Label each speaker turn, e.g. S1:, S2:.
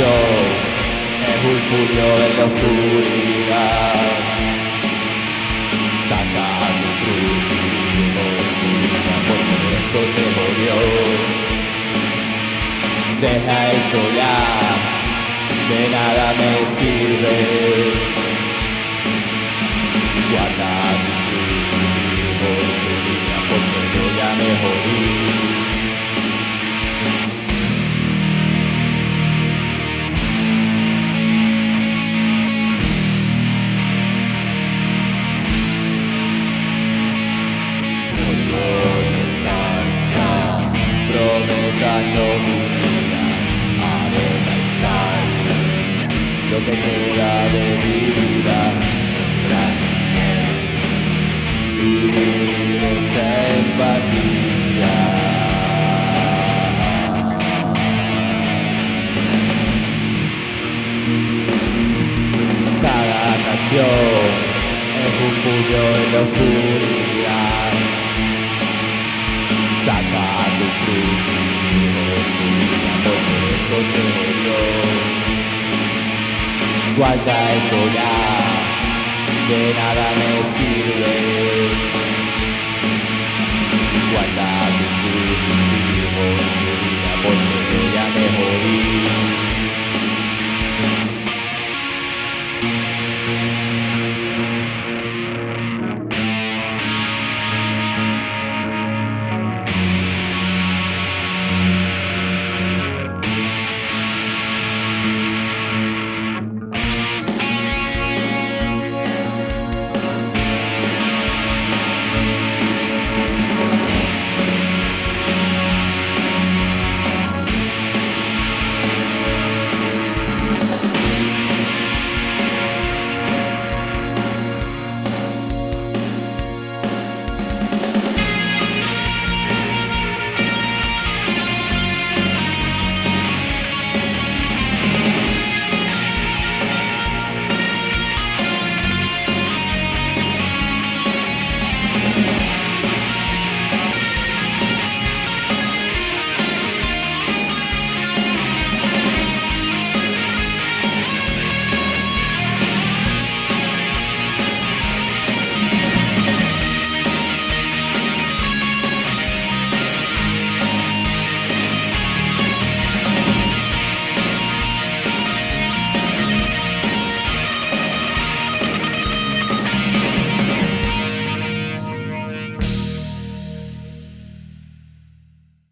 S1: canción es un puño en la oscuridad. Saca tu cruz y porque esto se murió. Deja eso ya, de nada me sirve. Guarda No cumplidas, arena y sal, lo que queda de vida, vivir esta empatía. Cada canción es un puño en la oscuridad. Saca tu Guarda eso ya, de nada me sirve. Guarda tu cruz y oscuridad, porque yo ya me jodí.